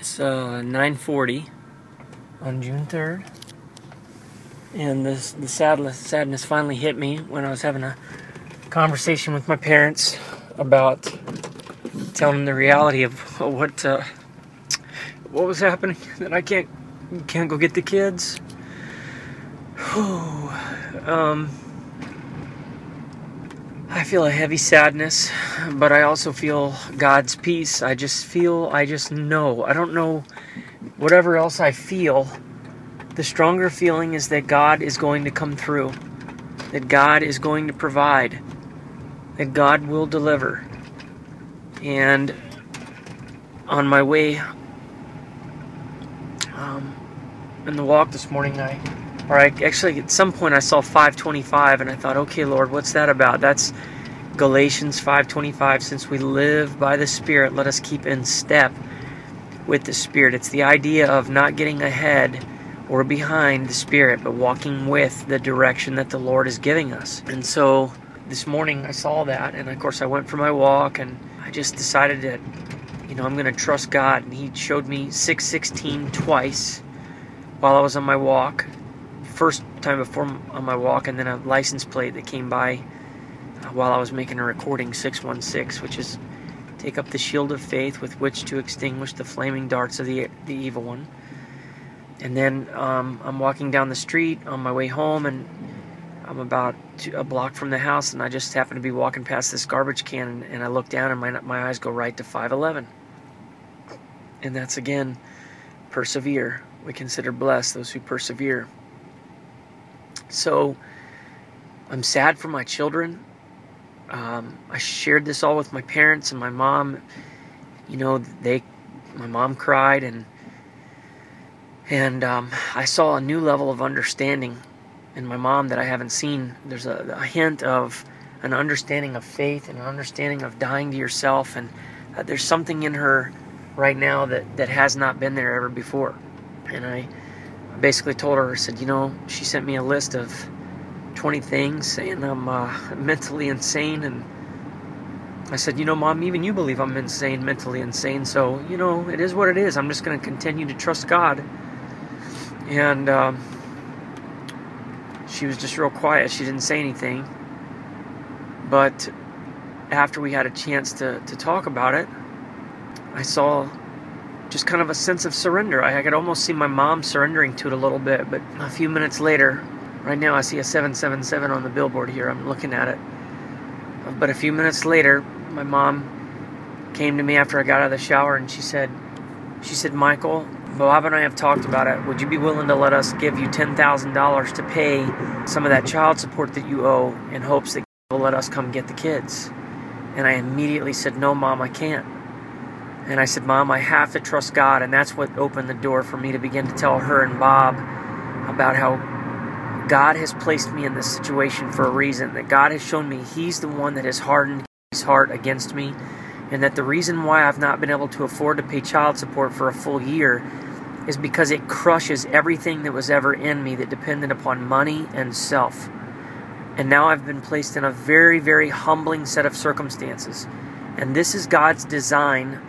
It's uh, 9:40 on June 3rd, and this the sadness sadness finally hit me when I was having a conversation with my parents about telling them the reality of what uh, what was happening. That I can't can't go get the kids. um, feel a heavy sadness, but I also feel God's peace. I just feel, I just know. I don't know whatever else I feel. The stronger feeling is that God is going to come through, that God is going to provide, that God will deliver. And on my way um, in the walk this morning, I or I actually at some point I saw 525 and I thought, okay, Lord, what's that about? That's Galatians 5:25. Since we live by the Spirit, let us keep in step with the Spirit. It's the idea of not getting ahead or behind the Spirit, but walking with the direction that the Lord is giving us. And so this morning I saw that, and of course I went for my walk, and I just decided that, you know, I'm going to trust God. And He showed me 616 twice while I was on my walk first time before on my walk, and then a license plate that came by while I was making a recording 616, which is take up the shield of faith with which to extinguish the flaming darts of the, the evil one. And then um, I'm walking down the street on my way home, and I'm about a block from the house, and I just happen to be walking past this garbage can, and, and I look down, and my, my eyes go right to 511. And that's again, persevere. We consider blessed those who persevere. So I'm sad for my children. Um, I shared this all with my parents and my mom. You know, they, my mom cried, and and um, I saw a new level of understanding in my mom that I haven't seen. There's a, a hint of an understanding of faith and an understanding of dying to yourself, and uh, there's something in her right now that that has not been there ever before. And I basically told her, I said, you know, she sent me a list of 20 things saying I'm uh, mentally insane. And I said, you know, mom, even you believe I'm insane, mentally insane. So, you know, it is what it is. I'm just going to continue to trust God. And um, she was just real quiet. She didn't say anything. But after we had a chance to, to talk about it, I saw just kind of a sense of surrender. I, I could almost see my mom surrendering to it a little bit, but a few minutes later, right now I see a 777 on the billboard here. I'm looking at it. But a few minutes later, my mom came to me after I got out of the shower and she said, she said, Michael, Bob and I have talked about it. Would you be willing to let us give you $10,000 to pay some of that child support that you owe in hopes that will let us come get the kids? And I immediately said, No, Mom, I can't. And I said, Mom, I have to trust God. And that's what opened the door for me to begin to tell her and Bob about how God has placed me in this situation for a reason. That God has shown me He's the one that has hardened His heart against me. And that the reason why I've not been able to afford to pay child support for a full year is because it crushes everything that was ever in me that depended upon money and self. And now I've been placed in a very, very humbling set of circumstances. And this is God's design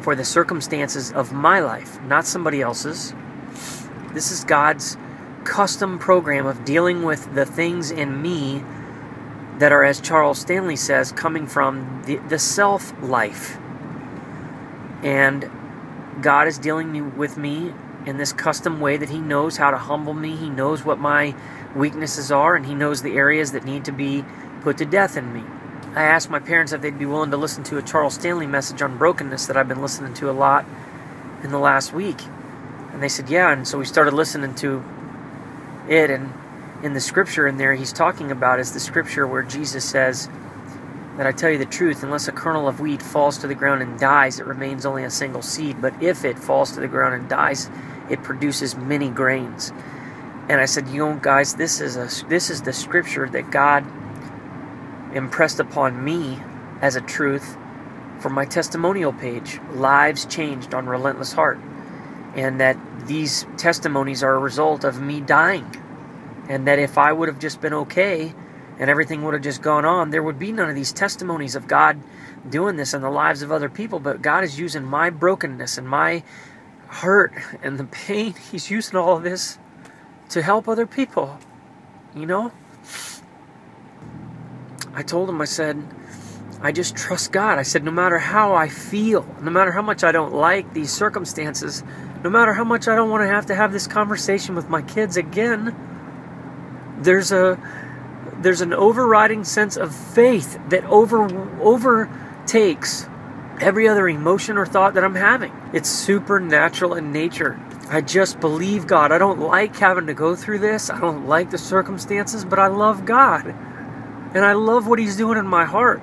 for the circumstances of my life, not somebody else's. This is God's custom program of dealing with the things in me that are, as Charles Stanley says, coming from the, the self life. And God is dealing with me in this custom way that He knows how to humble me. He knows what my weaknesses are, and He knows the areas that need to be put to death in me. I asked my parents if they'd be willing to listen to a Charles Stanley message on brokenness that I've been listening to a lot in the last week. And they said, yeah. And so we started listening to it. And in the scripture in there, he's talking about is the scripture where Jesus says that I tell you the truth, unless a kernel of wheat falls to the ground and dies, it remains only a single seed. But if it falls to the ground and dies, it produces many grains. And I said, you know, guys, this is a this is the scripture that God impressed upon me as a truth for my testimonial page lives changed on relentless heart and that these testimonies are a result of me dying and that if i would have just been okay and everything would have just gone on there would be none of these testimonies of god doing this in the lives of other people, but God is using my brokenness and my hurt and the pain. He's using all of this to help other people. You know? I told him, I said, I just trust God. I said, no matter how I feel, no matter how much I don't like these circumstances, no matter how much I don't want to have to have this conversation with my kids again, there's a there's an overriding sense of faith that over overtakes every other emotion or thought that I'm having. It's supernatural in nature. I just believe God. I don't like having to go through this. I don't like the circumstances, but I love God. And I love what He's doing in my heart.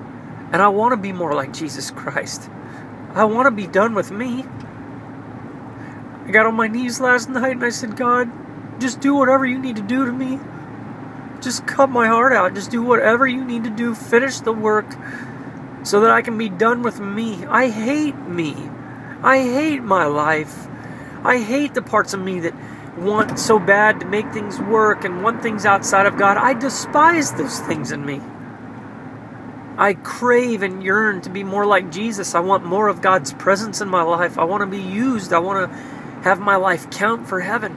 And I want to be more like Jesus Christ. I want to be done with me. I got on my knees last night and I said, God, just do whatever you need to do to me. Just cut my heart out. Just do whatever you need to do. Finish the work so that I can be done with me. I hate me. I hate my life. I hate the parts of me that want so bad to make things work and want things outside of God. I despise those things in me. I crave and yearn to be more like Jesus. I want more of God's presence in my life. I want to be used. I want to have my life count for heaven.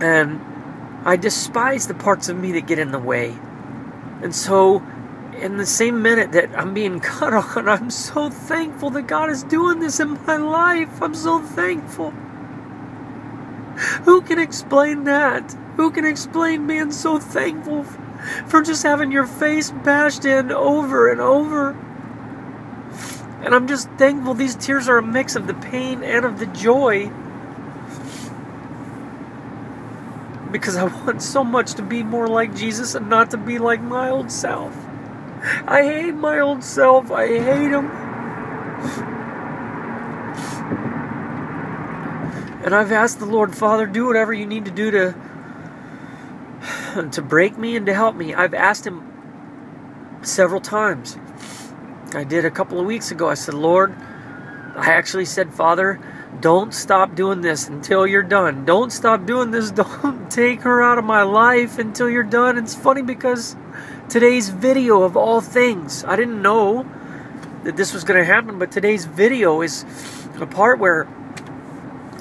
And I despise the parts of me that get in the way. And so, in the same minute that I'm being cut on, I'm so thankful that God is doing this in my life. I'm so thankful. Who can explain that? Who can explain being so thankful for just having your face bashed in over and over? And I'm just thankful these tears are a mix of the pain and of the joy because I want so much to be more like Jesus and not to be like my old self. I hate my old self. I hate him. And I've asked the Lord, Father, do whatever you need to do to to break me and to help me. I've asked him several times. I did a couple of weeks ago. I said, Lord, I actually said, Father, don't stop doing this until you're done. Don't stop doing this. Don't take her out of my life until you're done. It's funny because today's video, of all things, I didn't know that this was going to happen, but today's video is a part where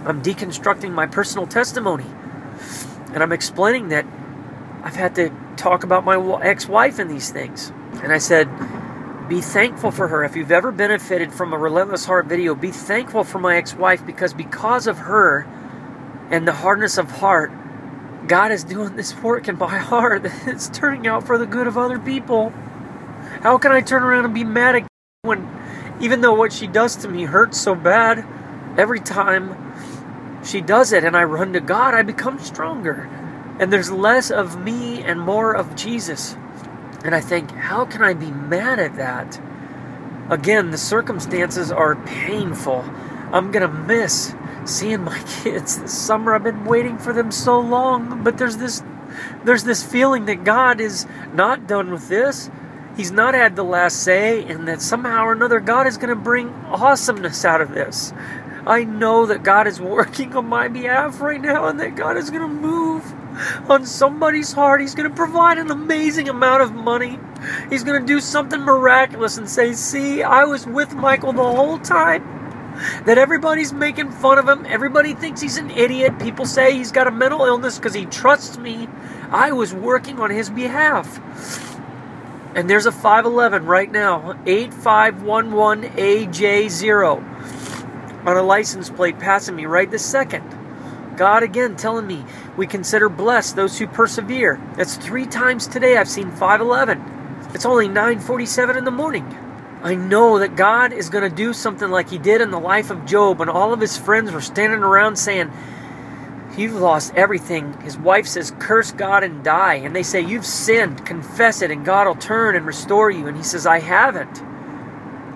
I'm deconstructing my personal testimony. And I'm explaining that I've had to talk about my ex wife and these things. And I said, be thankful for her. If you've ever benefited from a Relentless Heart video, be thankful for my ex wife because because of her and the hardness of heart, God is doing this work in my heart. It's turning out for the good of other people. How can I turn around and be mad at when, even though what she does to me hurts so bad, every time she does it and I run to God, I become stronger. And there's less of me and more of Jesus. And I think, how can I be mad at that? Again, the circumstances are painful. I'm going to miss seeing my kids this summer. I've been waiting for them so long, but there's this there's this feeling that God is not done with this. He's not had the last say and that somehow or another God is going to bring awesomeness out of this. I know that God is working on my behalf right now and that God is going to move on somebody's heart. He's going to provide an amazing amount of money. He's going to do something miraculous and say, See, I was with Michael the whole time. That everybody's making fun of him. Everybody thinks he's an idiot. People say he's got a mental illness because he trusts me. I was working on his behalf. And there's a 511 right now, 8511AJ0 on a license plate passing me right this second. God again telling me we consider blessed those who persevere. That's three times today I've seen 511. It's only 9:47 in the morning. I know that God is going to do something like he did in the life of Job when all of his friends were standing around saying, You've lost everything. His wife says, Curse God and die. And they say, You've sinned. Confess it, and God will turn and restore you. And he says, I haven't.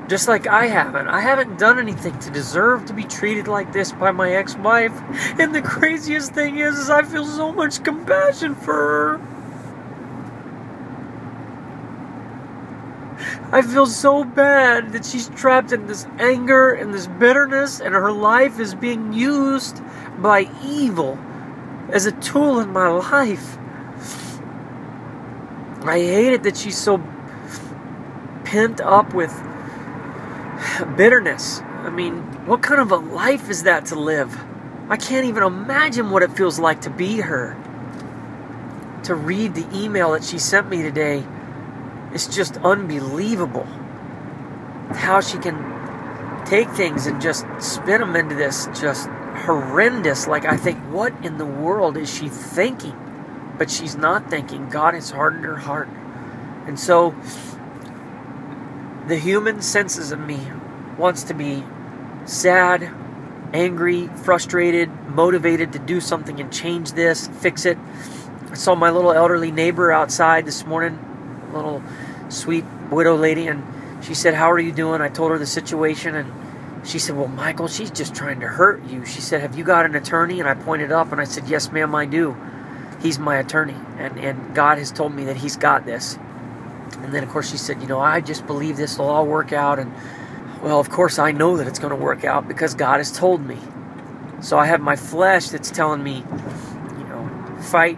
Just like I haven't. I haven't done anything to deserve to be treated like this by my ex-wife. And the craziest thing is, is I feel so much compassion for her. I feel so bad that she's trapped in this anger and this bitterness, and her life is being used by evil as a tool in my life. I hate it that she's so pent up with bitterness. I mean, what kind of a life is that to live? I can't even imagine what it feels like to be her. To read the email that she sent me today it's just unbelievable. How she can take things and just spin them into this just horrendous. Like, I think, what in the world is she thinking? But she's not thinking. God has hardened her heart. And so, the human senses of me wants to be sad, angry, frustrated, motivated to do something and change this, fix it. I saw my little elderly neighbor outside this morning, a little sweet widow lady, and she said, How are you doing? I told her the situation, and she said, Well, Michael, she's just trying to hurt you. She said, Have you got an attorney? And I pointed up and I said, Yes, ma'am, I do. He's my attorney, and, and God has told me that he's got this. And then, of course, she said, You know, I just believe this will all work out. And, well, of course, I know that it's going to work out because God has told me. So I have my flesh that's telling me, you know, fight,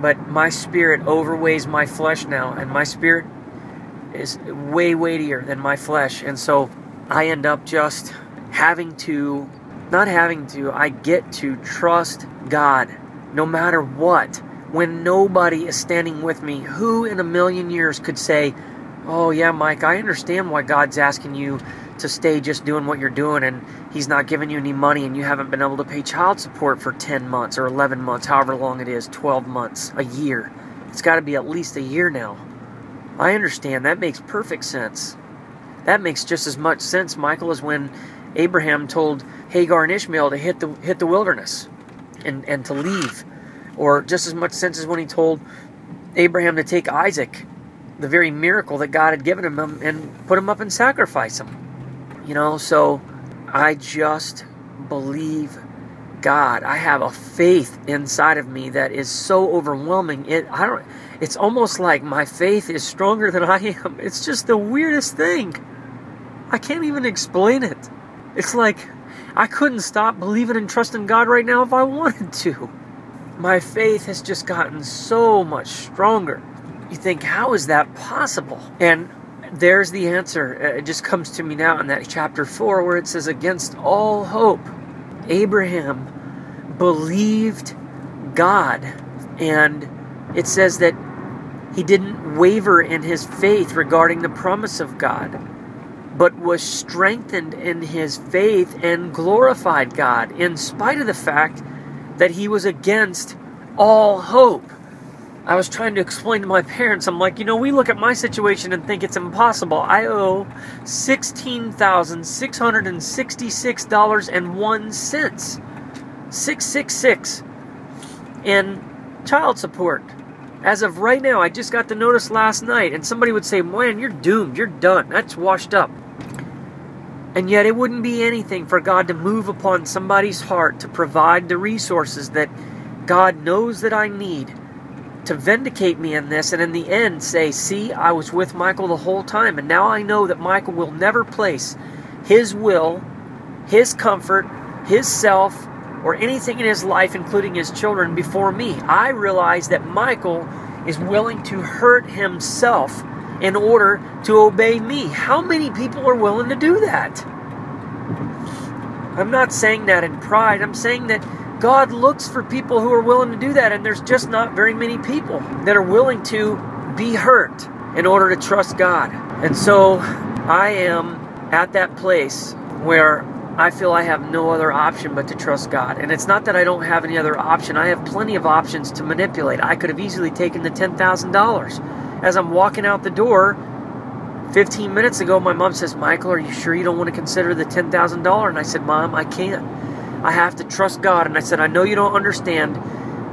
but my spirit overweighs my flesh now, and my spirit is way weightier than my flesh. And so I end up just having to, not having to, I get to trust God no matter what. When nobody is standing with me, who in a million years could say, Oh, yeah, Mike, I understand why God's asking you to stay just doing what you're doing and He's not giving you any money and you haven't been able to pay child support for 10 months or 11 months, however long it is 12 months, a year. It's got to be at least a year now. I understand. That makes perfect sense. That makes just as much sense, Michael, as when Abraham told Hagar and Ishmael to hit the hit the wilderness and, and to leave. Or just as much sense as when he told Abraham to take Isaac, the very miracle that God had given him, um, and put him up and sacrifice him. You know, so I just believe God. I have a faith inside of me that is so overwhelming. It I don't it's almost like my faith is stronger than I am. It's just the weirdest thing. I can't even explain it. It's like I couldn't stop believing and trusting God right now if I wanted to. My faith has just gotten so much stronger. You think, how is that possible? And there's the answer. Uh, it just comes to me now in that chapter 4 where it says, Against all hope, Abraham believed God. And it says that he didn't waver in his faith regarding the promise of God, but was strengthened in his faith and glorified God in spite of the fact that he was against all hope. I was trying to explain to my parents, I'm like, you know, we look at my situation and think it's impossible. I owe $16,666.01. 666 in child support. As of right now, I just got the notice last night, and somebody would say, Man, you're doomed. You're done. That's washed up. And yet, it wouldn't be anything for God to move upon somebody's heart to provide the resources that God knows that I need to vindicate me in this, and in the end say, See, I was with Michael the whole time, and now I know that Michael will never place his will, his comfort, his self, or anything in his life, including his children, before me. I realize that Michael is willing to hurt himself in order to obey me. How many people are willing to do that? I'm not saying that in pride. I'm saying that God looks for people who are willing to do that, and there's just not very many people that are willing to be hurt in order to trust God. And so I am at that place where I feel I have no other option but to trust God. And it's not that I don't have any other option. I have plenty of options to manipulate. I could have easily taken the $10,000. As I'm walking out the door, 15 minutes ago, my mom says, Michael, are you sure you don't want to consider the $10,000? And I said, Mom, I can't. I have to trust God. And I said, I know you don't understand,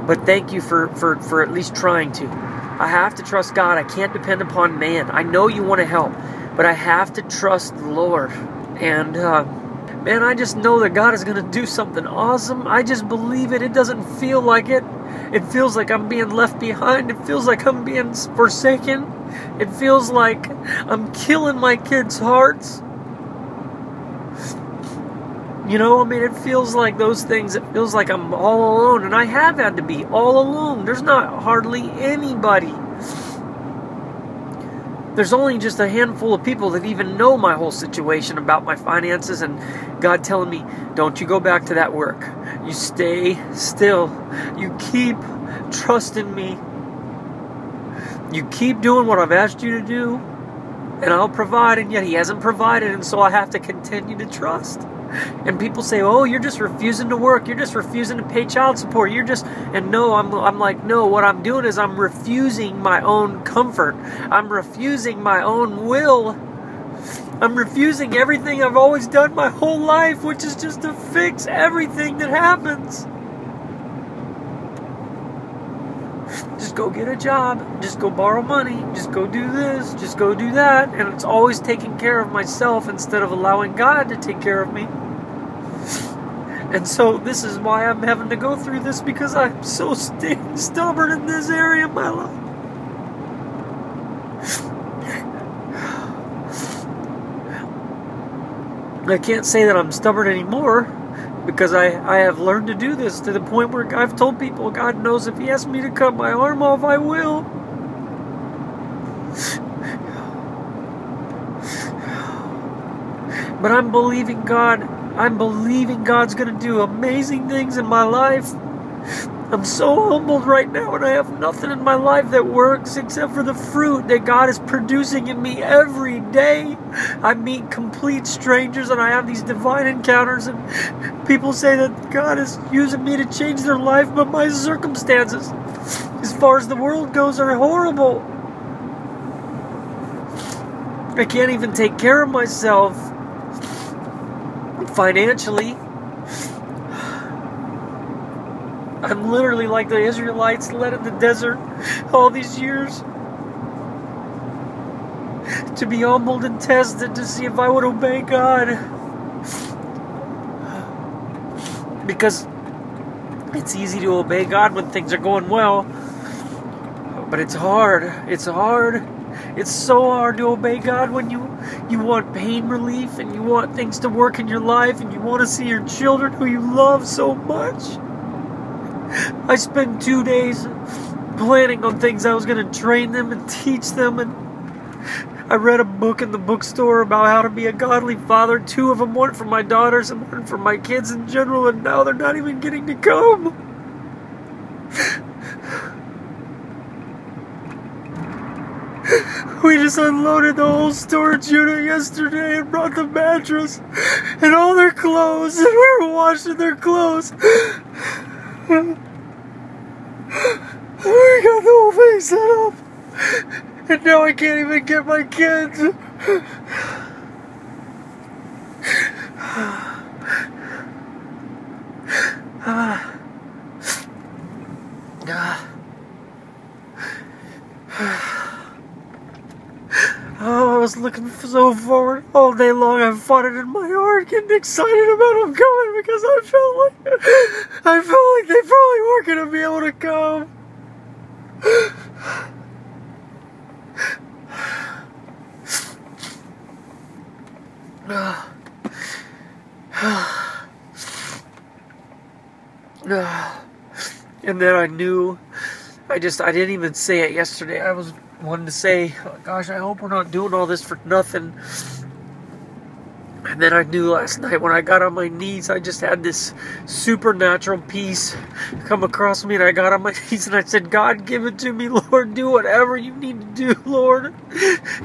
but thank you for, for, for at least trying to. I have to trust God. I can't depend upon man. I know you want to help, but I have to trust the Lord. And, uh, man, I just know that God is going to do something awesome. I just believe it. It doesn't feel like it. It feels like I'm being left behind. It feels like I'm being forsaken. It feels like I'm killing my kids' hearts. You know, I mean, it feels like those things. It feels like I'm all alone, and I have had to be all alone. There's not hardly anybody There's only just a handful of people that even know my whole situation about my finances, and God telling me, don't you go back to that work. You stay still. You keep trusting me. You keep doing what I've asked you to do, and I'll provide, and yet He hasn't provided, and so I have to continue to trust. And people say, "Oh, you're just refusing to work. You're just refusing to pay child support. You're just..." And no, I'm I'm like, "No, what I'm doing is I'm refusing my own comfort. I'm refusing my own will. I'm refusing everything I've always done my whole life, which is just to fix everything that happens." Just go get a job, just go borrow money, just go do this, just go do that, and it's always taking care of myself instead of allowing God to take care of me. And so this is why I'm having to go through this because I'm so st- stubborn in this area of my life. I can't say that I'm stubborn anymore because I, I have learned to do this to the point where I've told people God knows if He asks me to cut my arm off, I will. But I'm believing God. I'm believing God's going to do amazing things in my life. I'm so humbled right now, and I have nothing in my life that works except for the fruit that God is producing in me every day. I meet complete strangers, and I have these divine encounters, and people say that God is using me to change their life, but my circumstances, as far as the world goes, are horrible. I can't even take care of myself financially. I'm literally like the Israelites led in the desert all these years to be humbled and tested to see if I would obey God. Because it's easy to obey God when things are going well, but it's hard. It's hard. It's so hard to obey God when you you want pain relief and you want things to work in your life and you want to see your children who you love so much. I spent two days planning on things I was going to train them and teach them. And I read a book in the bookstore about how to be a godly father. Two of them, one for my daughters and one for my kids in general, and now they're not even getting to come. We just unloaded the whole storage unit yesterday and brought the mattress and all their clothes, and we were washing their clothes. We got the whole thing set up, and now I can't even get my kids. Oh, I was looking so forward all day long. I fought it in my heart, getting excited about them coming because I felt like I felt like they probably weren't gonna be able to come. And then I knew, I just, I didn't even say it yesterday. I was wanting to say, gosh, I hope we're not doing all this for nothing. And then I knew last night when I got on my knees, I just had this supernatural peace come across me. And I got on my knees and I said, God, give it to me, Lord. Do whatever you need to do, Lord.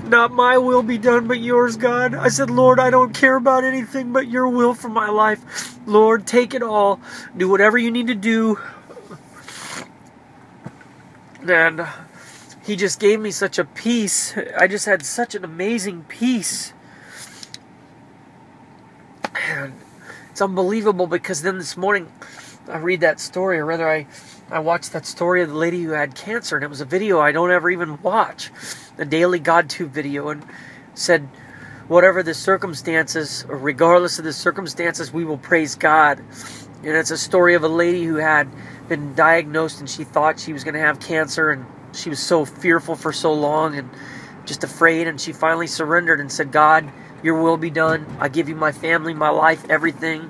Not my will be done, but yours, God. I said, Lord, I don't care about anything but your will for my life. Lord, take it all. Do whatever you need to do. And he just gave me such a peace. I just had such an amazing peace. And it's unbelievable because then this morning I read that story, or rather, I, I watched that story of the lady who had cancer, and it was a video I don't ever even watch, the daily GodTube video, and said, whatever the circumstances, or regardless of the circumstances, we will praise God. And it's a story of a lady who had been diagnosed and she thought she was going to have cancer, and she was so fearful for so long and just afraid, and she finally surrendered and said, God, your will be done. I give you my family, my life, everything.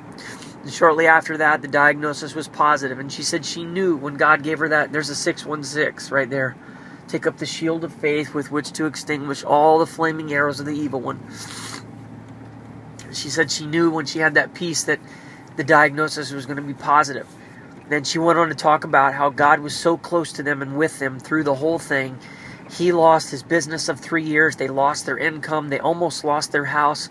And shortly after that, the diagnosis was positive, and she said she knew when God gave her that. There's a 616 right there Take up the shield of faith with which to extinguish all the flaming arrows of the evil one. She said she knew when she had that peace that the diagnosis was going to be positive. Then she went on to talk about how God was so close to them and with them through the whole thing. He lost his business of three years. They lost their income. They almost lost their house.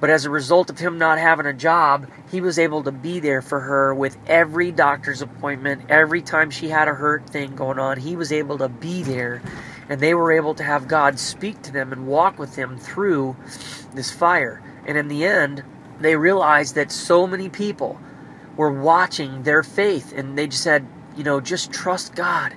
But as a result of him not having a job, he was able to be there for her with every doctor's appointment, every time she had a hurt thing going on. He was able to be there, and they were able to have God speak to them and walk with them through this fire. And in the end, they realized that so many people were watching their faith, and they just said, you know, just trust God.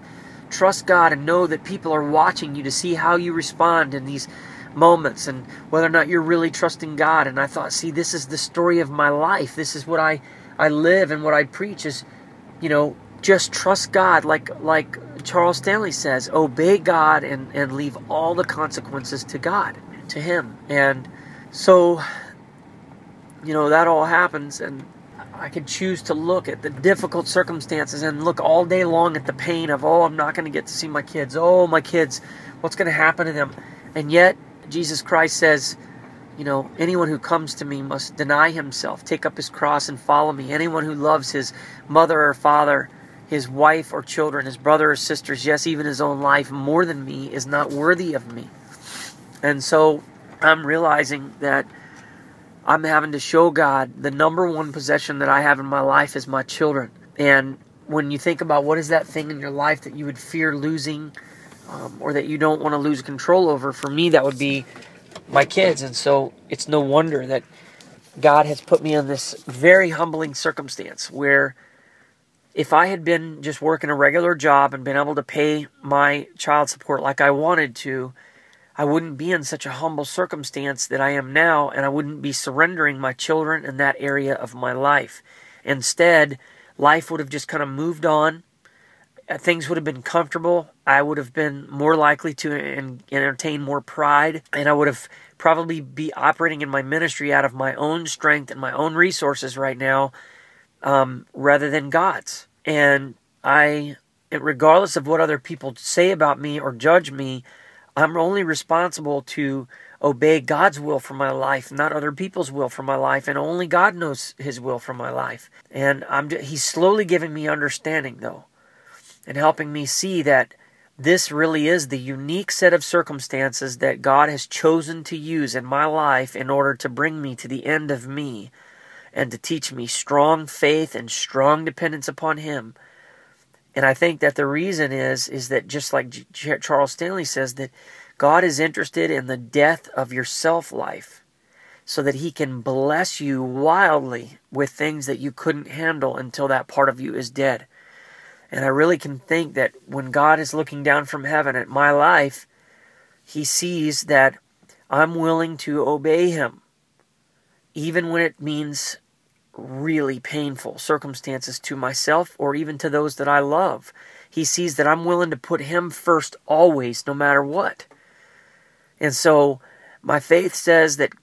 Trust God and know that people are watching you to see how you respond in these moments and whether or not you're really trusting God. And I thought, see, this is the story of my life. This is what I, I live and what I preach is, you know, just trust God like like Charles Stanley says, obey God and, and leave all the consequences to God, to Him. And so, you know, that all happens and I could choose to look at the difficult circumstances and look all day long at the pain of, oh, I'm not going to get to see my kids. Oh, my kids, what's going to happen to them? And yet, Jesus Christ says, you know, anyone who comes to me must deny himself, take up his cross, and follow me. Anyone who loves his mother or father, his wife or children, his brother or sisters, yes, even his own life more than me, is not worthy of me. And so I'm realizing that I'm having to show God the number one possession that I have in my life is my children. And when you think about what is that thing in your life that you would fear losing, um, or that you don't want to lose control over. For me, that would be my kids. And so it's no wonder that God has put me in this very humbling circumstance where if I had been just working a regular job and been able to pay my child support like I wanted to, I wouldn't be in such a humble circumstance that I am now, and I wouldn't be surrendering my children in that area of my life. Instead, life would have just kind of moved on. Uh, things would have been comfortable. I would have been more likely to entertain more pride, and I would have probably be operating in my ministry out of my own strength and my own resources right now, um, rather than God's. And I, regardless of what other people say about me or judge me, I'm only responsible to obey God's will for my life, not other people's will for my life, and only God knows His will for my life. And I'm He's slowly giving me understanding, though and helping me see that this really is the unique set of circumstances that God has chosen to use in my life in order to bring me to the end of me and to teach me strong faith and strong dependence upon Him. And I think that the reason is is that just like Charles Stanley says that God is interested in the death of your self life so that he can bless you wildly with things that you couldn't handle until that part of you is dead. And I really can think that when God is looking down from heaven at my life, He sees that I'm willing to obey Him, even when it means really painful circumstances to myself or even to those that I love. He sees that I'm willing to put Him first always, no matter what. And so my faith says that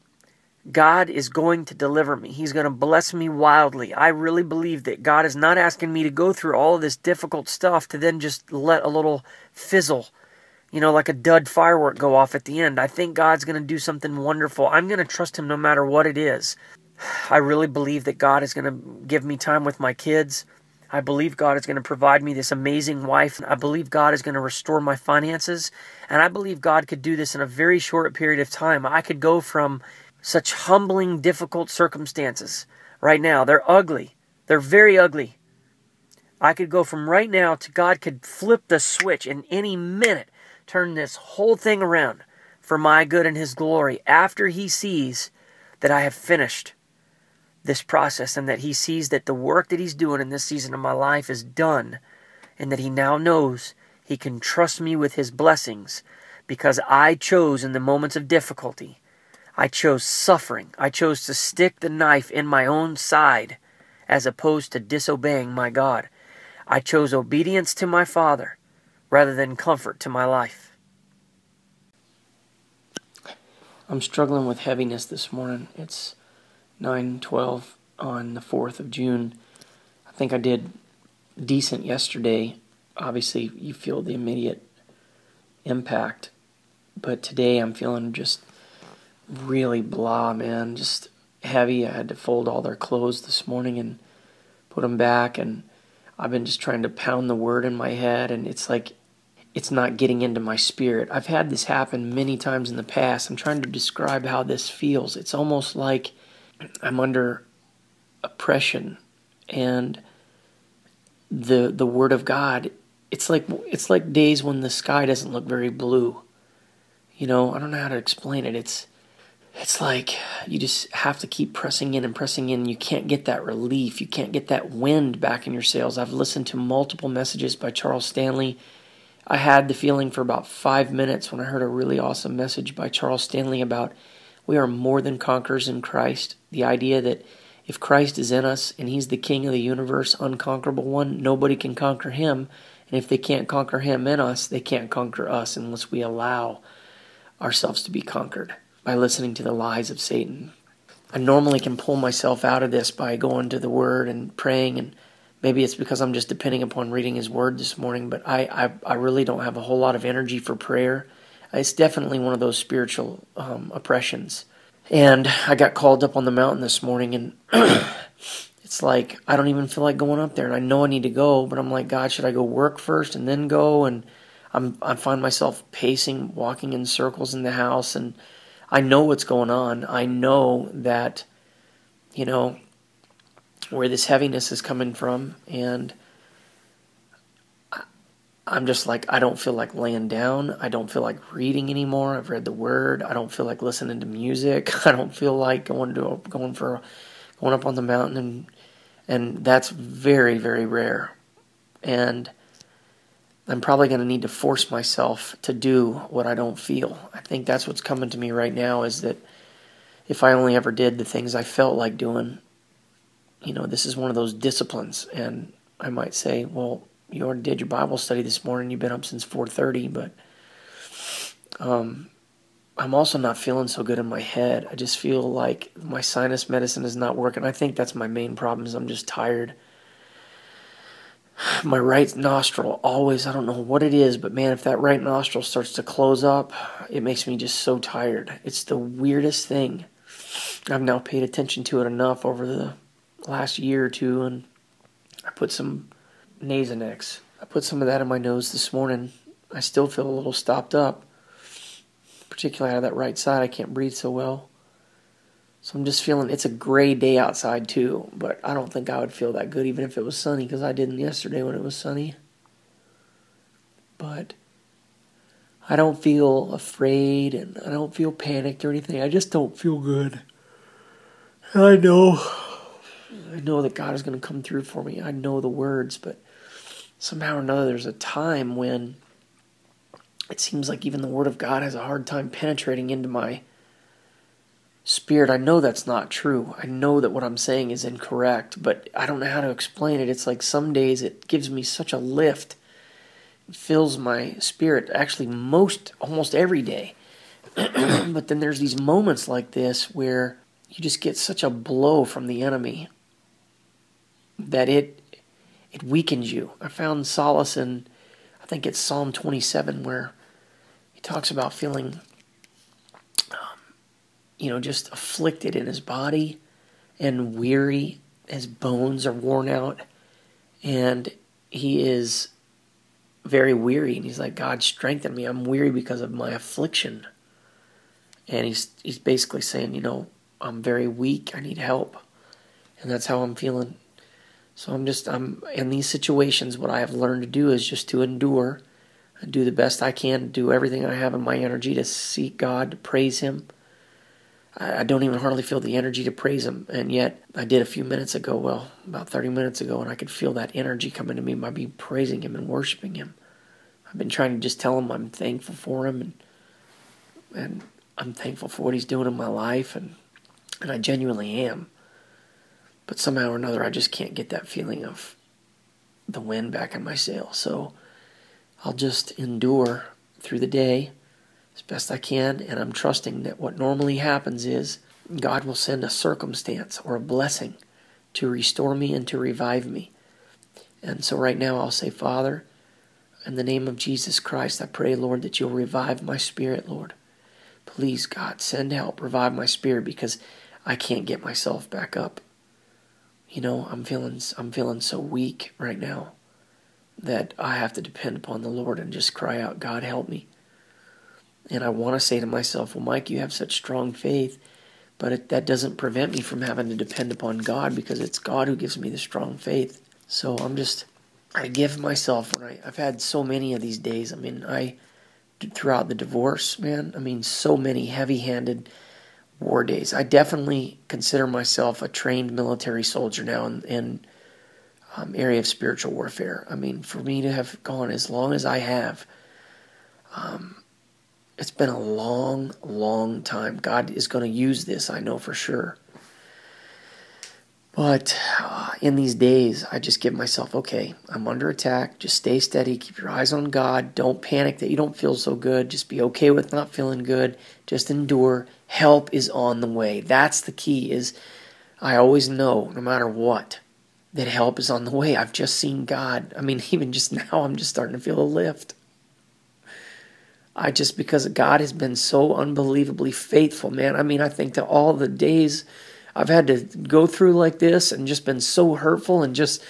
God is going to deliver me. He's going to bless me wildly. I really believe that God is not asking me to go through all of this difficult stuff to then just let a little fizzle, you know, like a dud firework go off at the end. I think God's going to do something wonderful. I'm going to trust Him no matter what it is. I really believe that God is going to give me time with my kids. I believe God is going to provide me this amazing wife. I believe God is going to restore my finances. And I believe God could do this in a very short period of time. I could go from such humbling, difficult circumstances right now. They're ugly. They're very ugly. I could go from right now to God could flip the switch in any minute, turn this whole thing around for my good and His glory after He sees that I have finished this process and that He sees that the work that He's doing in this season of my life is done and that He now knows He can trust me with His blessings because I chose in the moments of difficulty I chose suffering. I chose to stick the knife in my own side as opposed to disobeying my God. I chose obedience to my Father rather than comfort to my life. I'm struggling with heaviness this morning. It's 9:12 on the 4th of June. I think I did decent yesterday. Obviously, you feel the immediate impact. But today I'm feeling just really blah, man. Just heavy. I had to fold all their clothes this morning and put them back. And I've been just trying to pound the word in my head. And it's like, it's not getting into my spirit. I've had this happen many times in the past. I'm trying to describe how this feels. It's almost like I'm under oppression and the the word of God it's like it's like days when the sky doesn't look very blue. You know, I don't know how to explain it. It's it's like you just have to keep pressing in and pressing in. You can't get that relief. You can't get that wind back in your sails. I've listened to multiple messages by Charles Stanley. I had the feeling for about five minutes when I heard a really awesome message by Charles Stanley about we are more than conquerors in Christ. The idea that if Christ is in us and He's the King of the universe, unconquerable one, nobody can conquer Him. And if they can't conquer Him in us, they can't conquer us unless we allow ourselves to be conquered by listening to the lies of Satan. I normally can pull myself out of this by going to the Word and praying, and maybe it's because I'm just depending upon reading His Word this morning, but I, I, I really don't have a whole lot of energy for prayer. It's definitely one of those spiritual um, oppressions. And I got called up on the mountain this morning, and it's like I don't even feel like going up there, and I know I need to go, but I'm like, God, should I go work first and then go? And I'm I find myself pacing, walking in circles in the house, and I know what's going on. I know that, you know, where this heaviness is coming from, and I'm just like I don't feel like laying down. I don't feel like reading anymore. I've read the Word. I don't feel like listening to music. I don't feel like going to going for going up on the mountain and and that's very, very rare. And I'm probably going to need to force myself to do what I don't feel. I think that's what's coming to me right now is that if I only ever did the things I felt like doing, you know, this is one of those disciplines. And I might say, well, you already did your Bible study this morning. You've been up since 4:30, but um, I'm also not feeling so good in my head. I just feel like my sinus medicine is not working. I think that's my main problem is I'm just tired. My right nostril always, I don't know what it is, but man, if that right nostril starts to close up, it makes me just so tired. It's the weirdest thing. I've now paid attention to it enough over the last year or two, and I put some Nasonex. I put some of that in my nose this morning. I still feel a little stopped up particularly out of that right side. I can't breathe so well. So I'm just feeling it's a gray day outside too, but I don't think I would feel that good even if it was sunny because I didn't yesterday when it was sunny. But I don't feel afraid and I don't feel panicked or anything. I just don't feel good. And I know I know that God is going to come through for me. I know the words, but somehow or another there's a time when it seems like even the Word of God has a hard time penetrating into my spirit. I know that's not true. I know that what I'm saying is incorrect, but I don't know how to explain it. It's like some days it gives me such a lift, it fills my spirit, actually, most, almost every day. but then there's these moments like this where you just get such a blow from the enemy that it it weakens you. I found solace in I think it's Psalm 27 where he talks about feeling, um, you know, just afflicted in his body and weary. His bones are worn out, and he is very weary. And he's like, God, strengthen me. I'm weary because of my affliction. And he's he's basically saying, you know, I'm very weak. I need help, and that's how I'm feeling. So I'm just I'm in these situations. What I have learned to do is just to endure I do the best I can, do everything I have in my energy to seek God, to praise Him. I, I don't even hardly feel the energy to praise Him, and yet I did a few minutes ago, well, about 30 minutes ago, and I could feel that energy coming to me by me praising Him and worshiping Him. I've been trying to just tell Him I'm thankful for Him, and and I'm thankful for what He's doing in my life, and and I genuinely am. But somehow or another, I just can't get that feeling of the wind back in my sail. So I'll just endure through the day as best I can, and I'm trusting that what normally happens is God will send a circumstance or a blessing to restore me and to revive me. And so right now I'll say, Father, In the name of Jesus Christ, I pray, Lord, that you'll revive my spirit, Lord. Please, God, send help, revive my spirit because I can't get myself back up. You know, I'm feeling I'm feeling so weak right now that I have to depend upon the Lord and just cry out, God, help me. And I want to say to myself, well, Mike, you have such strong faith, but it, that doesn't prevent me from having to depend upon God because it's God who gives me the strong faith. So I'm just, I give myself when I, I've had so many of these days. I mean, I, throughout the divorce, man, I mean, so many heavy handed war days. I definitely consider myself a trained military soldier now in, in um, area of spiritual warfare. I mean, for me to have gone as long as I have, um, it's been a long, long time. God is going to use this, I know for sure. But uh, in these days, I just give myself, okay, I'm under attack. Just stay steady. Keep your eyes on God. Don't panic that you don't feel so good. Just be okay with not feeling good. Just endure. Help is on the way. That's the key is I always know, no matter what, that help is on the way. I've just seen God. I mean, even just now, I'm just starting to feel a lift. I just because God has been so unbelievably faithful, man. I mean, I think to all the days I've had to go through like this and just been so hurtful and just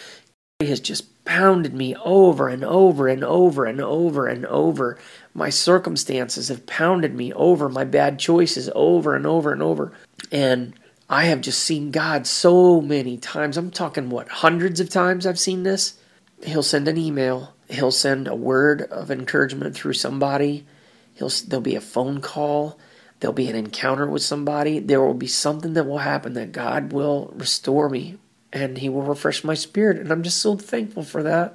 has just pounded me over and over and over and over and over. My circumstances have pounded me over, my bad choices over and over and over. And I have just seen God so many times. I'm talking what, hundreds of times I've seen this. He'll send an email, he'll send a word of encouragement through somebody He'll, there'll be a phone call. There'll be an encounter with somebody. There will be something that will happen that God will restore me and He will refresh my spirit. And I'm just so thankful for that.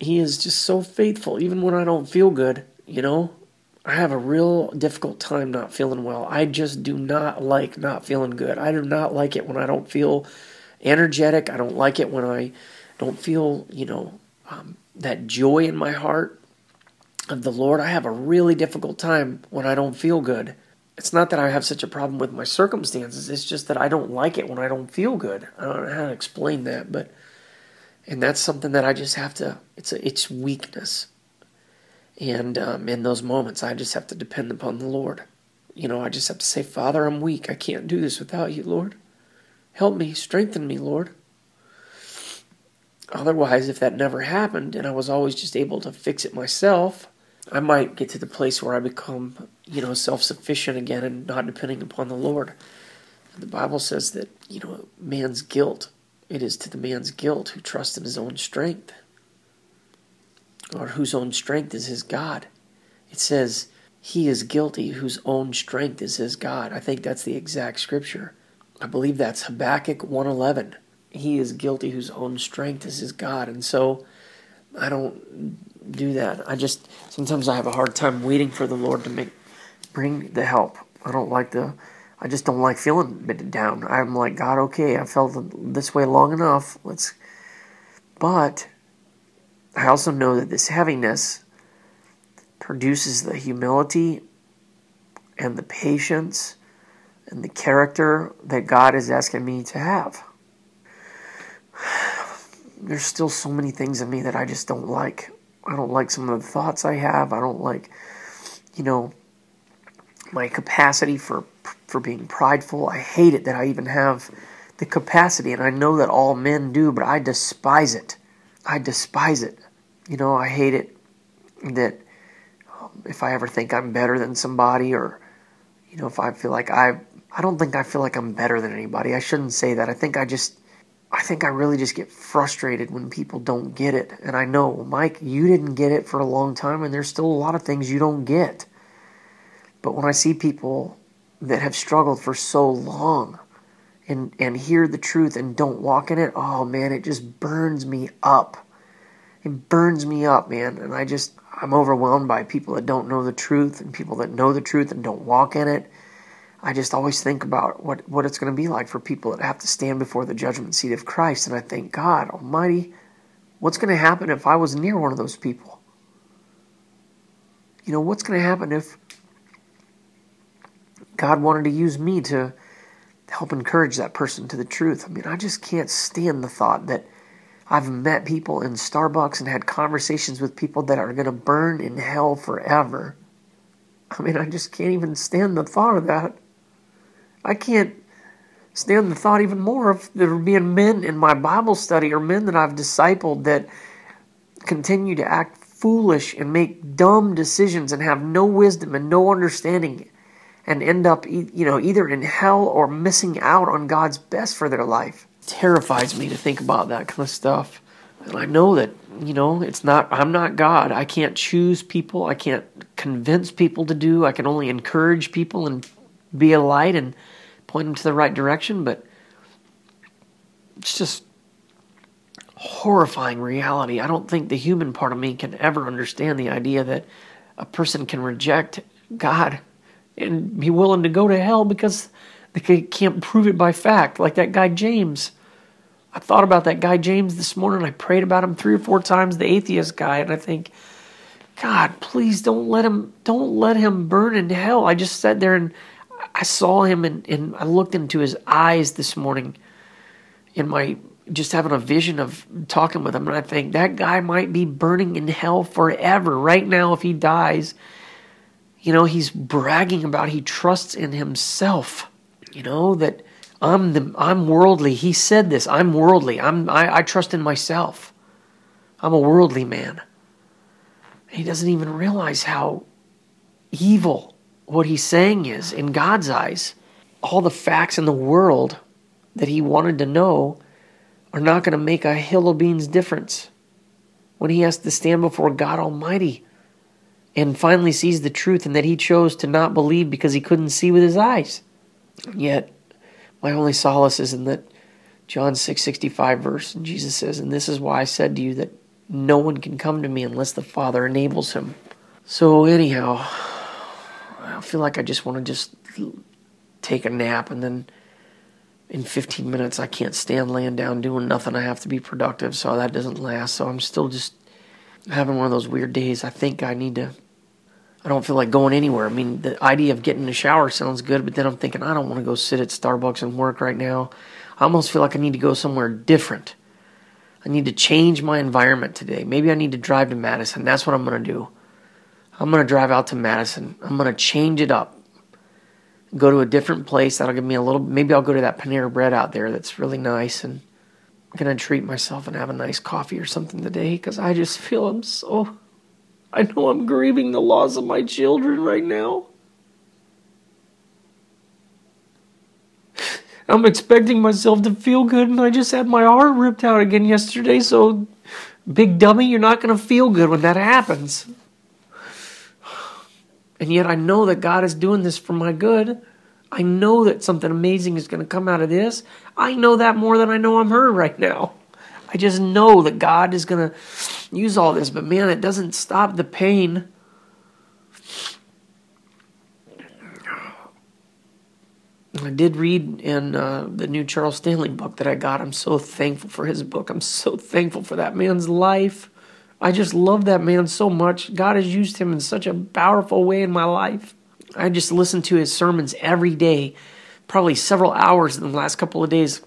He is just so faithful, even when I don't feel good. You know, I have a real difficult time not feeling well. I just do not like not feeling good. I do not like it when I don't feel energetic. I don't like it when I don't feel, you know, um, that joy in my heart of the Lord, I have a really difficult time when I don't feel good. It's not that I have such a problem with my circumstances, it's just that I don't like it when I don't feel good. I don't know how to explain that, but and that's something that I just have to it's a, it's weakness. And um, in those moments, I just have to depend upon the Lord. You know, I just have to say, Father, I'm weak. I can't do this without you, Lord. Help me, strengthen me, Lord. Otherwise, if that never happened and I was always just able to fix it myself, I might get to the place where I become, you know, self sufficient again and not depending upon the Lord. The Bible says that, you know, man's guilt, it is to the man's guilt who trusts in his own strength, or whose own strength is his God. It says, he is guilty whose own strength is his God. I think that's the exact scripture. I believe that's Habakkuk 111. He is guilty whose own strength is his God. And so I don't do that. I just sometimes I have a hard time waiting for the Lord to make bring the help. I don't like the I just don't like feeling down. I'm like God, okay, I felt this way long enough. Let's but I also know that this heaviness produces the humility and the patience and the character that God is asking me to have. There's still so many things in me that I just don't like. I don't like some of the thoughts I have. I don't like, you know, my capacity for for being prideful. I hate it that I even have the capacity, and I know that all men do, but I despise it. I despise it. You know, I hate it that um, if I ever think I'm better than somebody, or you know, if I feel like I, I don't think I feel like I'm better than anybody. I shouldn't say that. I think I just I think I really just get frustrated when people don't get it. And I know, Mike, you didn't get it for a long time, and there's still a lot of things you don't get. But when I see people that have struggled for so long and, and hear the truth and don't walk in it, oh man, it just burns me up. It burns me up, man. And I just, I'm overwhelmed by people that don't know the truth and people that know the truth and don't walk in it I just always think about what, what it's going to be like for people that have to stand before the judgment seat of Christ. And I think, God Almighty, what's going to happen if I was near one of those people? You know, what's going to happen if God wanted to use me to help encourage that person to the truth? I mean, I just can't stand the thought that I've met people in Starbucks and had conversations with people that are going to burn in hell forever. I mean, I just can't even stand the thought of that. I can't stand the thought even more of there being men in my Bible study or men that I've discipled that continue to act foolish and make dumb decisions and have no wisdom and no understanding and end up you know either in hell or missing out on God's best for their life. It terrifies me to think about that kind of stuff. And I know that you know it's not I'm not God. I can't choose people. I can't convince people to do. I can only encourage people and be a light and point them to the right direction, but it's just horrifying reality. I don't think the human part of me can ever understand the idea that a person can reject God and be willing to go to hell because they can't prove it by fact, like that guy James. I thought about that guy James this morning. I prayed about him three or four times, the atheist guy, and I think, God, please don't let him don't let him burn in hell. I just sat there and I saw him and, and I looked into his eyes this morning in my just having a vision of talking with him and I think that guy might be burning in hell forever right now if he dies. You know, he's bragging about he trusts in himself. You know, that I'm the I'm worldly. He said this. I'm worldly. I'm I, I trust in myself. I'm a worldly man. He doesn't even realize how evil what he's saying is, in God's eyes, all the facts in the world that he wanted to know are not going to make a hill of beans difference when he has to stand before God Almighty and finally sees the truth and that he chose to not believe because he couldn't see with his eyes. Yet, my only solace is in that John 6:65 verse, and Jesus says, "And this is why I said to you that no one can come to me unless the Father enables him." So anyhow, I feel like I just want to just take a nap and then in 15 minutes I can't stand laying down doing nothing. I have to be productive, so that doesn't last. So I'm still just having one of those weird days. I think I need to I don't feel like going anywhere. I mean, the idea of getting a shower sounds good, but then I'm thinking I don't want to go sit at Starbucks and work right now. I almost feel like I need to go somewhere different. I need to change my environment today. Maybe I need to drive to Madison. That's what I'm going to do. I'm going to drive out to Madison. I'm going to change it up. Go to a different place. That'll give me a little, maybe I'll go to that Panera Bread out there that's really nice and I'm going to treat myself and have a nice coffee or something today because I just feel I'm so, I know I'm grieving the loss of my children right now. I'm expecting myself to feel good, and I just had my heart ripped out again yesterday. So, big dummy, you're not going to feel good when that happens. And yet I know that God is doing this for my good. I know that something amazing is going to come out of this. I know that more than I know I'm hurt right now. I just know that God is going to use all this, but man, it doesn't stop the pain. I did read in uh, the new Charles Stanley book that I got. I'm so thankful for his book. I'm so thankful for that man's life. I just love that man so much. God has used him in such a powerful way in my life. I just listen to his sermons every day, probably several hours in the last couple of days.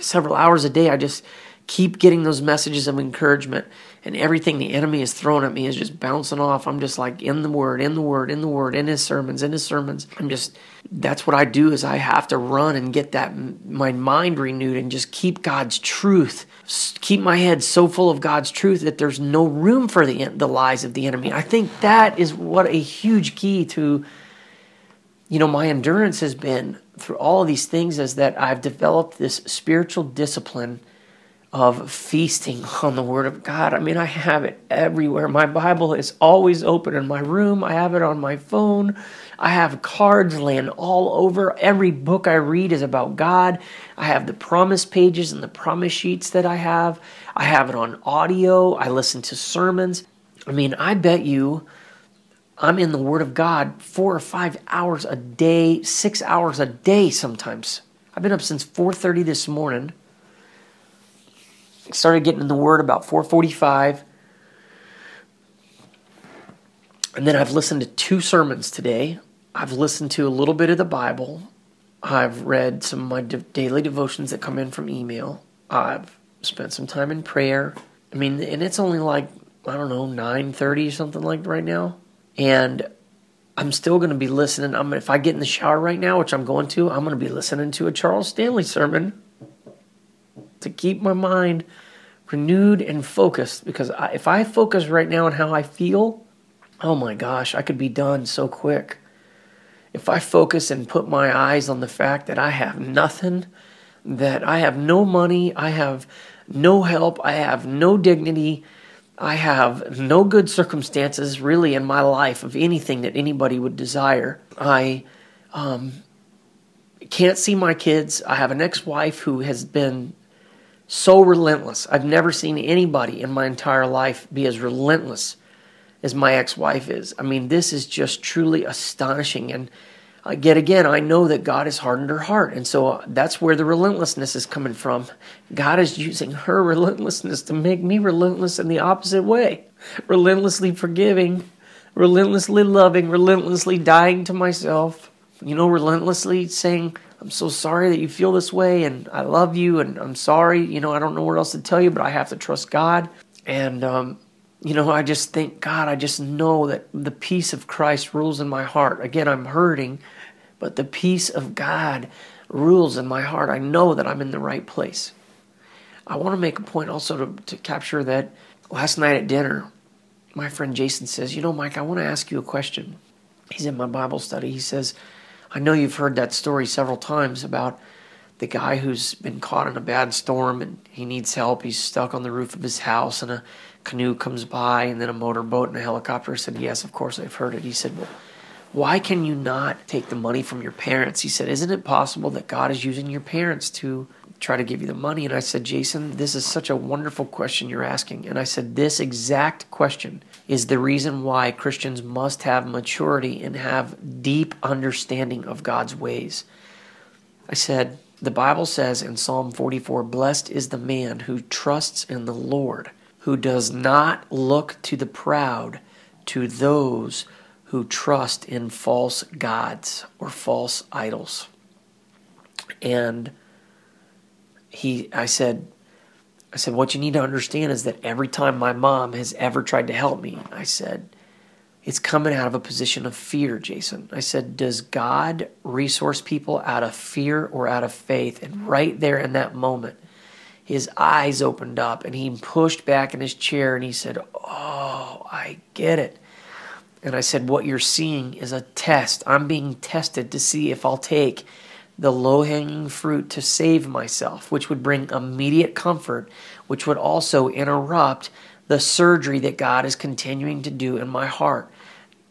Several hours a day. I just keep getting those messages of encouragement and everything the enemy is throwing at me is just bouncing off. I'm just like in the word, in the word, in the word, in his sermons, in his sermons. I'm just that's what I do is I have to run and get that my mind renewed and just keep God's truth. Keep my head so full of God's truth that there's no room for the the lies of the enemy. I think that is what a huge key to you know my endurance has been through all of these things is that I've developed this spiritual discipline of feasting on the Word of God. I mean, I have it everywhere. My Bible is always open in my room, I have it on my phone. I have cards laying all over. Every book I read is about God. I have the promise pages and the promise sheets that I have. I have it on audio. I listen to sermons. I mean, I bet you I'm in the Word of God four or five hours a day, six hours a day sometimes. I've been up since 4:30 this morning started getting in the Word about 445. And then I've listened to two sermons today. I've listened to a little bit of the Bible. I've read some of my daily devotions that come in from email. I've spent some time in prayer. I mean, and it's only like I don't know, 9:30 something like right now. And I'm still going to be listening. I'm if I get in the shower right now, which I'm going to, I'm going to be listening to a Charles Stanley sermon to keep my mind renewed and focused because I, if I focus right now on how I feel, oh my gosh, I could be done so quick. If I focus and put my eyes on the fact that I have nothing, that I have no money, I have no help, I have no dignity, I have no good circumstances really in my life of anything that anybody would desire. I um, can't see my kids. I have an ex wife who has been so relentless. I've never seen anybody in my entire life be as relentless as my ex wife is. I mean, this is just truly astonishing. And yet again, I know that God has hardened her heart. And so uh, that's where the relentlessness is coming from. God is using her relentlessness to make me relentless in the opposite way relentlessly forgiving, relentlessly loving, relentlessly dying to myself, you know, relentlessly saying, I'm so sorry that you feel this way and I love you and I'm sorry. You know, I don't know what else to tell you, but I have to trust God. And, um, you know, I just think, God, I just know that the peace of Christ rules in my heart. Again, I'm hurting, but the peace of God rules in my heart. I know that I'm in the right place. I want to make a point also to, to capture that last night at dinner, my friend Jason says, You know, Mike, I want to ask you a question. He's in my Bible study. He says, I know you've heard that story several times about the guy who's been caught in a bad storm and he needs help. He's stuck on the roof of his house and a canoe comes by and then a motorboat and a helicopter. I said, Yes, of course, I've heard it. He said, Well, why can you not take the money from your parents? He said, Isn't it possible that God is using your parents to try to give you the money? And I said, Jason, this is such a wonderful question you're asking. And I said, This exact question is the reason why Christians must have maturity and have deep understanding of God's ways. I said, The Bible says in Psalm 44, Blessed is the man who trusts in the Lord who does not look to the proud, to those who trust in false gods or false idols. And he I said I said what you need to understand is that every time my mom has ever tried to help me, I said it's coming out of a position of fear, Jason. I said, Does God resource people out of fear or out of faith? And right there in that moment, his eyes opened up and he pushed back in his chair and he said, Oh, I get it. And I said, What you're seeing is a test. I'm being tested to see if I'll take the low hanging fruit to save myself, which would bring immediate comfort, which would also interrupt the surgery that God is continuing to do in my heart.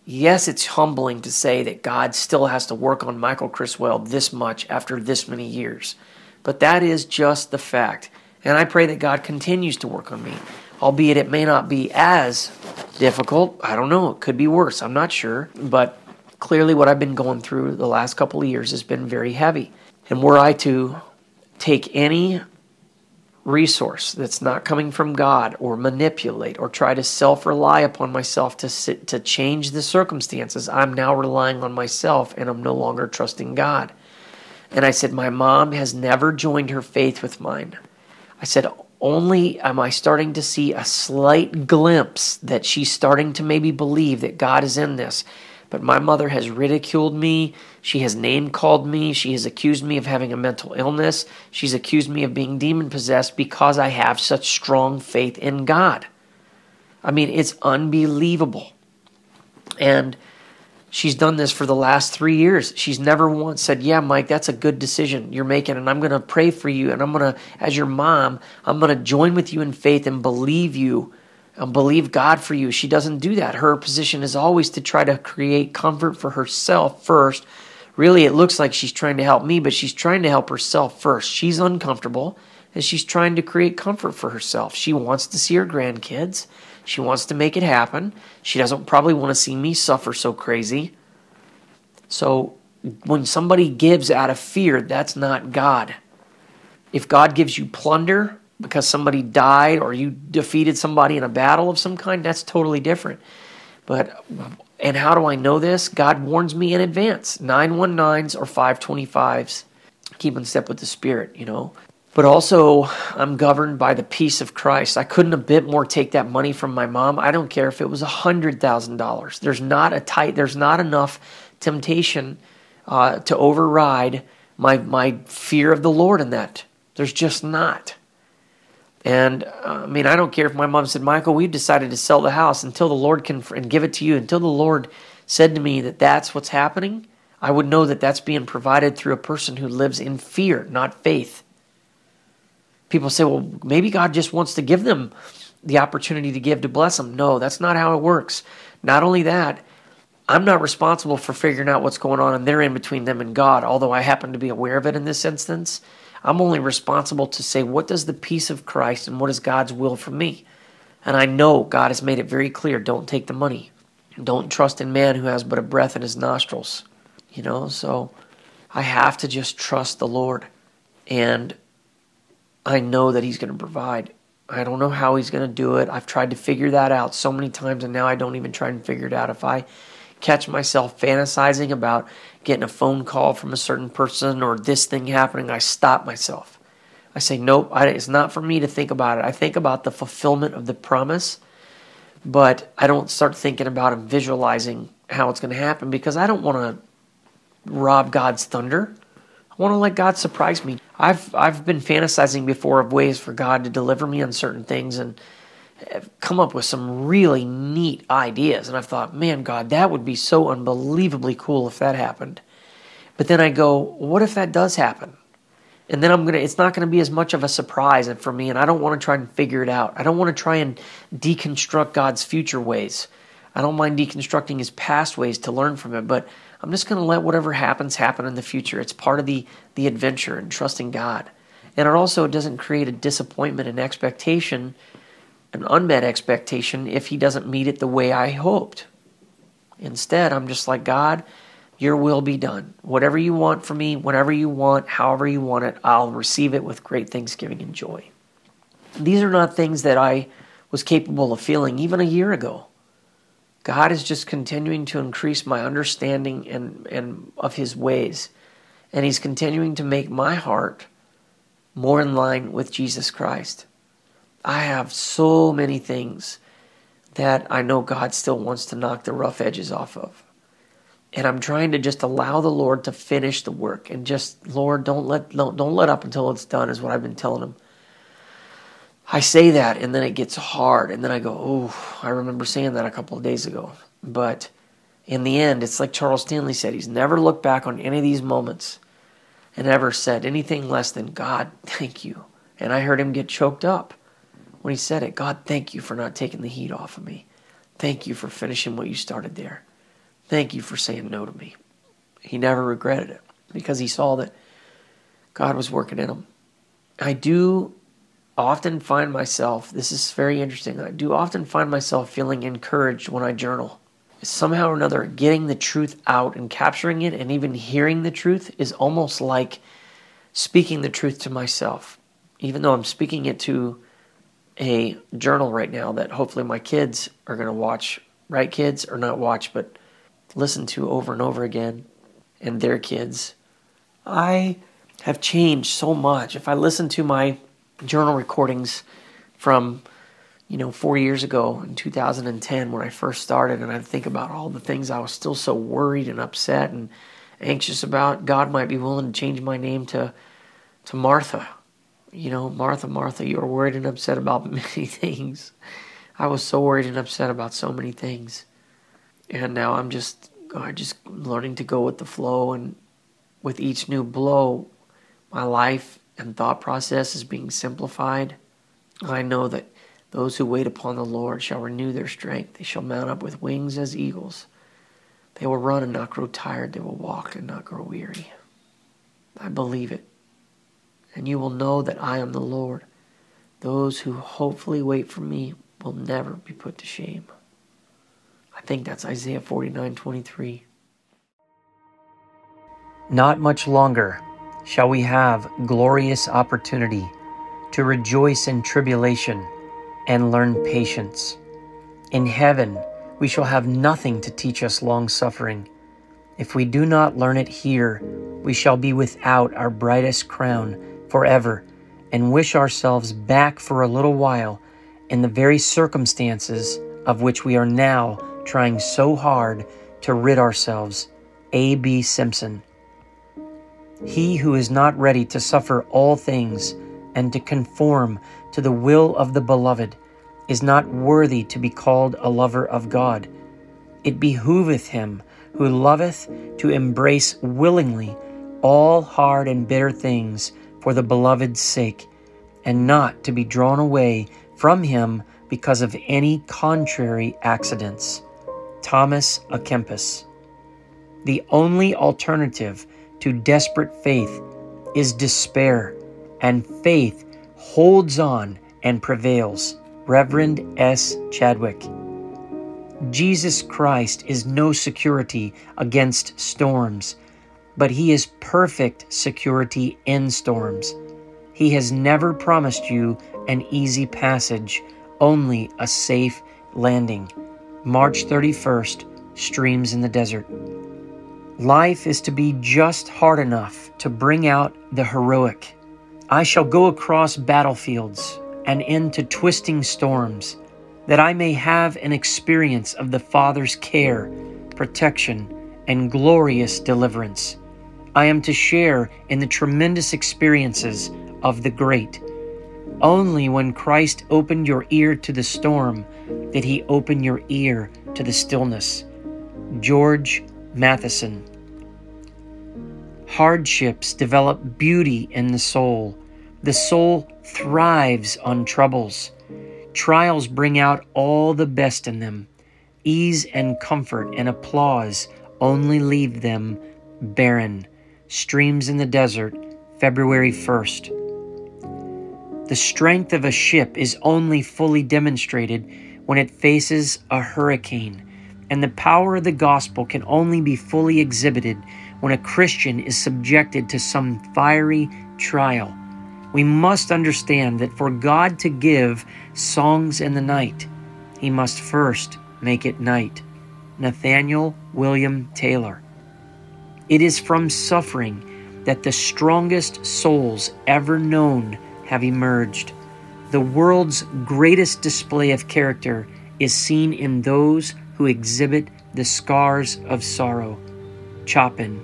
Yes, it's humbling to say that God still has to work on Michael Criswell this much after this many years, but that is just the fact. And I pray that God continues to work on me, albeit it may not be as difficult. I don't know. It could be worse. I'm not sure. But clearly, what I've been going through the last couple of years has been very heavy. And were I to take any resource that's not coming from God or manipulate or try to self rely upon myself to sit, to change the circumstances, I'm now relying on myself and I'm no longer trusting God. And I said, My mom has never joined her faith with mine. I said, only am I starting to see a slight glimpse that she's starting to maybe believe that God is in this. But my mother has ridiculed me. She has name called me. She has accused me of having a mental illness. She's accused me of being demon possessed because I have such strong faith in God. I mean, it's unbelievable. And She's done this for the last three years. She's never once said, Yeah, Mike, that's a good decision you're making, and I'm going to pray for you. And I'm going to, as your mom, I'm going to join with you in faith and believe you believe God for you. She doesn't do that. Her position is always to try to create comfort for herself first. Really, it looks like she's trying to help me, but she's trying to help herself first. She's uncomfortable and she's trying to create comfort for herself. She wants to see her grandkids. She wants to make it happen. She doesn't probably want to see me suffer so crazy. So when somebody gives out of fear, that's not God. If God gives you plunder because somebody died or you defeated somebody in a battle of some kind, that's totally different. But and how do I know this? God warns me in advance. 919s or 525s. Keep in step with the Spirit, you know. but also I'm governed by the peace of Christ. I couldn't a bit more take that money from my mom. I don't care if it was a hundred thousand dollars. There's not a tight. There's not enough temptation uh, to override my my fear of the Lord in that. There's just not. And uh, I mean, I don't care if my mom said, Michael, we've decided to sell the house until the Lord can and give it to you. Until the Lord said to me that that's what's happening, I would know that that's being provided through a person who lives in fear, not faith. People say, well, maybe God just wants to give them the opportunity to give to bless them. No, that's not how it works. Not only that, I'm not responsible for figuring out what's going on and they're in between them and God, although I happen to be aware of it in this instance. I'm only responsible to say, what does the peace of Christ and what is God's will for me? And I know God has made it very clear don't take the money. Don't trust in man who has but a breath in his nostrils. You know, so I have to just trust the Lord. And I know that He's going to provide. I don't know how He's going to do it. I've tried to figure that out so many times, and now I don't even try and figure it out. If I catch myself fantasizing about getting a phone call from a certain person or this thing happening, I stop myself. I say, nope, I, it's not for me to think about it. I think about the fulfillment of the promise, but I don't start thinking about and visualizing how it's going to happen because I don't want to rob God's thunder. I want to let God surprise me. I've I've been fantasizing before of ways for God to deliver me on certain things and have come up with some really neat ideas. And I've thought, man, God, that would be so unbelievably cool if that happened. But then I go, what if that does happen? And then I'm gonna it's not gonna be as much of a surprise for me, and I don't want to try and figure it out. I don't want to try and deconstruct God's future ways. I don't mind deconstructing his past ways to learn from it, but I'm just to let whatever happens happen in the future. It's part of the the adventure and trusting God. And it also doesn't create a disappointment and expectation, an unmet expectation if he doesn't meet it the way I hoped. Instead, I'm just like, God, your will be done. Whatever you want for me, whenever you want, however you want it, I'll receive it with great thanksgiving and joy. These are not things that I was capable of feeling even a year ago. God is just continuing to increase my understanding and, and of his ways. And he's continuing to make my heart more in line with Jesus Christ. I have so many things that I know God still wants to knock the rough edges off of. And I'm trying to just allow the Lord to finish the work and just Lord, don't let don't, don't let up until it's done is what I've been telling him. I say that and then it gets hard and then I go, "Oh, I remember saying that a couple of days ago." But in the end, it's like Charles Stanley said, he's never looked back on any of these moments and ever said anything less than, "God, thank you." And I heard him get choked up when he said it. God, thank you for not taking the heat off of me. Thank you for finishing what you started there. Thank you for saying no to me. He never regretted it because he saw that God was working in him. I do often find myself, this is very interesting, I do often find myself feeling encouraged when I journal. Somehow or another, getting the truth out and capturing it and even hearing the truth is almost like speaking the truth to myself. Even though I'm speaking it to a journal right now that hopefully my kids are going to watch, right, kids? Or not watch, but listen to over and over again, and their kids. I have changed so much. If I listen to my journal recordings from you know four years ago in 2010 when I first started, and I think about all the things I was still so worried and upset and anxious about. God might be willing to change my name to to Martha. You know, Martha, Martha, you are worried and upset about many things. I was so worried and upset about so many things, and now I'm just, God, just learning to go with the flow and with each new blow, my life and thought process is being simplified. I know that those who wait upon the Lord shall renew their strength. They shall mount up with wings as eagles. They will run and not grow tired. They will walk and not grow weary. I believe it. And you will know that I am the Lord. Those who hopefully wait for me will never be put to shame. I think that's Isaiah 49 23. Not much longer shall we have glorious opportunity to rejoice in tribulation and learn patience. In heaven, we shall have nothing to teach us long suffering. If we do not learn it here, we shall be without our brightest crown forever and wish ourselves back for a little while in the very circumstances of which we are now trying so hard to rid ourselves. A.B. Simpson. He who is not ready to suffer all things and to conform to the will of the beloved is not worthy to be called a lover of God. It behooveth him who loveth to embrace willingly all hard and bitter things for the beloved's sake, and not to be drawn away from him because of any contrary accidents. Thomas à Kempis. The only alternative to desperate faith is despair, and faith holds on and prevails. Reverend S. Chadwick. Jesus Christ is no security against storms, but He is perfect security in storms. He has never promised you an easy passage, only a safe landing. March 31st, Streams in the Desert. Life is to be just hard enough to bring out the heroic. I shall go across battlefields and into twisting storms, that I may have an experience of the Father's care, protection, and glorious deliverance. I am to share in the tremendous experiences of the great. Only when Christ opened your ear to the storm did he open your ear to the stillness. George Matheson. Hardships develop beauty in the soul. The soul thrives on troubles. Trials bring out all the best in them. Ease and comfort and applause only leave them barren. Streams in the Desert, February 1st. The strength of a ship is only fully demonstrated when it faces a hurricane, and the power of the gospel can only be fully exhibited when a Christian is subjected to some fiery trial. We must understand that for God to give songs in the night, he must first make it night. Nathaniel William Taylor. It is from suffering that the strongest souls ever known have emerged. The world's greatest display of character is seen in those who exhibit the scars of sorrow. Chopin.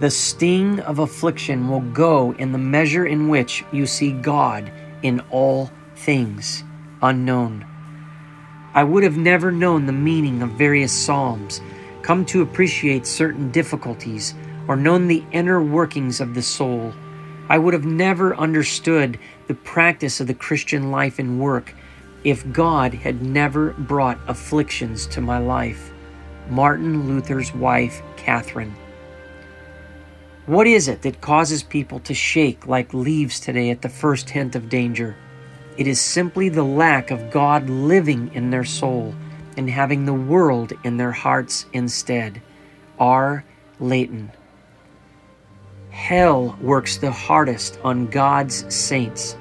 The sting of affliction will go in the measure in which you see God in all things unknown. I would have never known the meaning of various psalms, come to appreciate certain difficulties, or known the inner workings of the soul I would have never understood the practice of the Christian life and work if God had never brought afflictions to my life. Martin Luther's wife, Catherine. What is it that causes people to shake like leaves today at the first hint of danger? It is simply the lack of God living in their soul and having the world in their hearts instead. R. Leighton. Hell works the hardest on God's saints.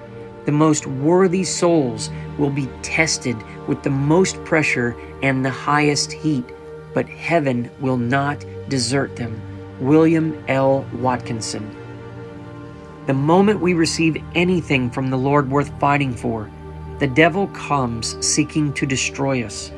The most worthy souls will be tested with the most pressure and the highest heat, but heaven will not desert them. William L. Watkinson. The moment we receive anything from the Lord worth fighting for, the devil comes seeking to destroy us.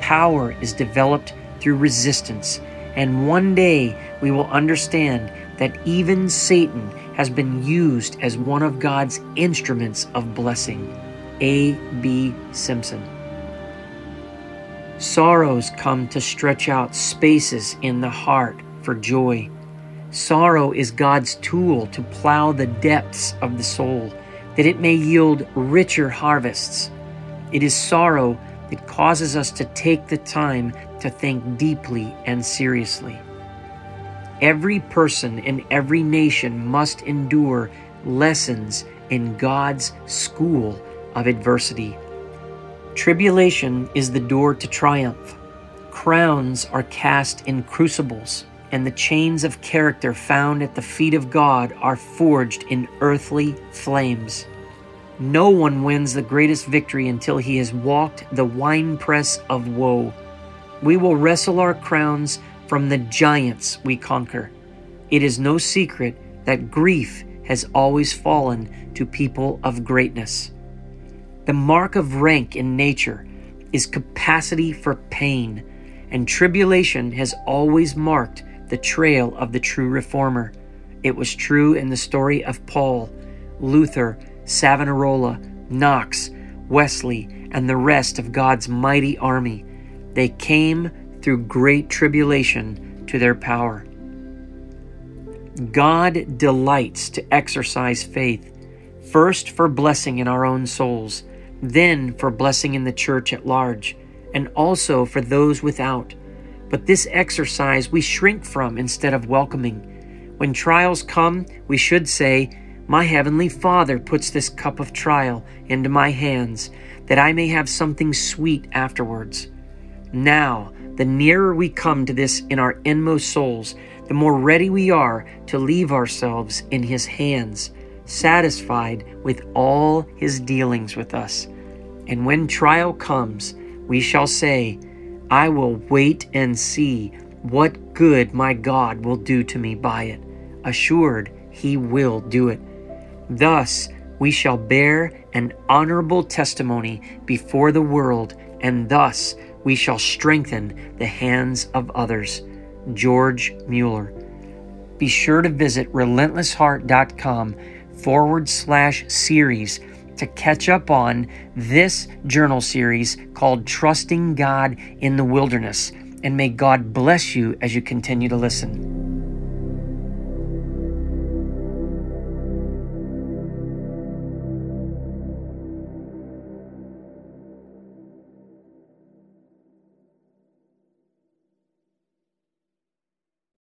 Power is developed through resistance, and one day we will understand that even Satan has been used as one of God's instruments of blessing. A. B. Simpson. Sorrows come to stretch out spaces in the heart for joy. Sorrow is God's tool to plow the depths of the soul, that it may yield richer harvests. It is sorrow that causes us to take the time to think deeply and seriously. Every person in every nation must endure lessons in God's school of adversity. Tribulation is the door to triumph. Crowns are cast in crucibles, and the chains of character found at the feet of God are forged in earthly flames. No one wins the greatest victory until he has walked the winepress of woe. We will wrestle our crowns from the giants we conquer. It is no secret that grief has always fallen to people of greatness. The mark of rank in nature is capacity for pain, and tribulation has always marked the trail of the true reformer. It was true in the story of Paul, Luther, Savonarola, Knox, Wesley, and the rest of God's mighty army. They came through great tribulation to their power. God delights to exercise faith, first for blessing in our own souls, then for blessing in the church at large, and also for those without. But this exercise we shrink from instead of welcoming. When trials come, we should say, My heavenly Father puts this cup of trial into my hands, that I may have something sweet afterwards. Now, the nearer we come to this in our inmost souls, the more ready we are to leave ourselves in His hands, satisfied with all His dealings with us. And when trial comes, we shall say, I will wait and see what good my God will do to me by it. Assured, He will do it. Thus, we shall bear an honorable testimony before the world, and thus we shall strengthen the hands of others. George Mueller. Be sure to visit relentlessheart.com forward slash series to catch up on this journal series called Trusting God in the Wilderness. And may God bless you as you continue to listen.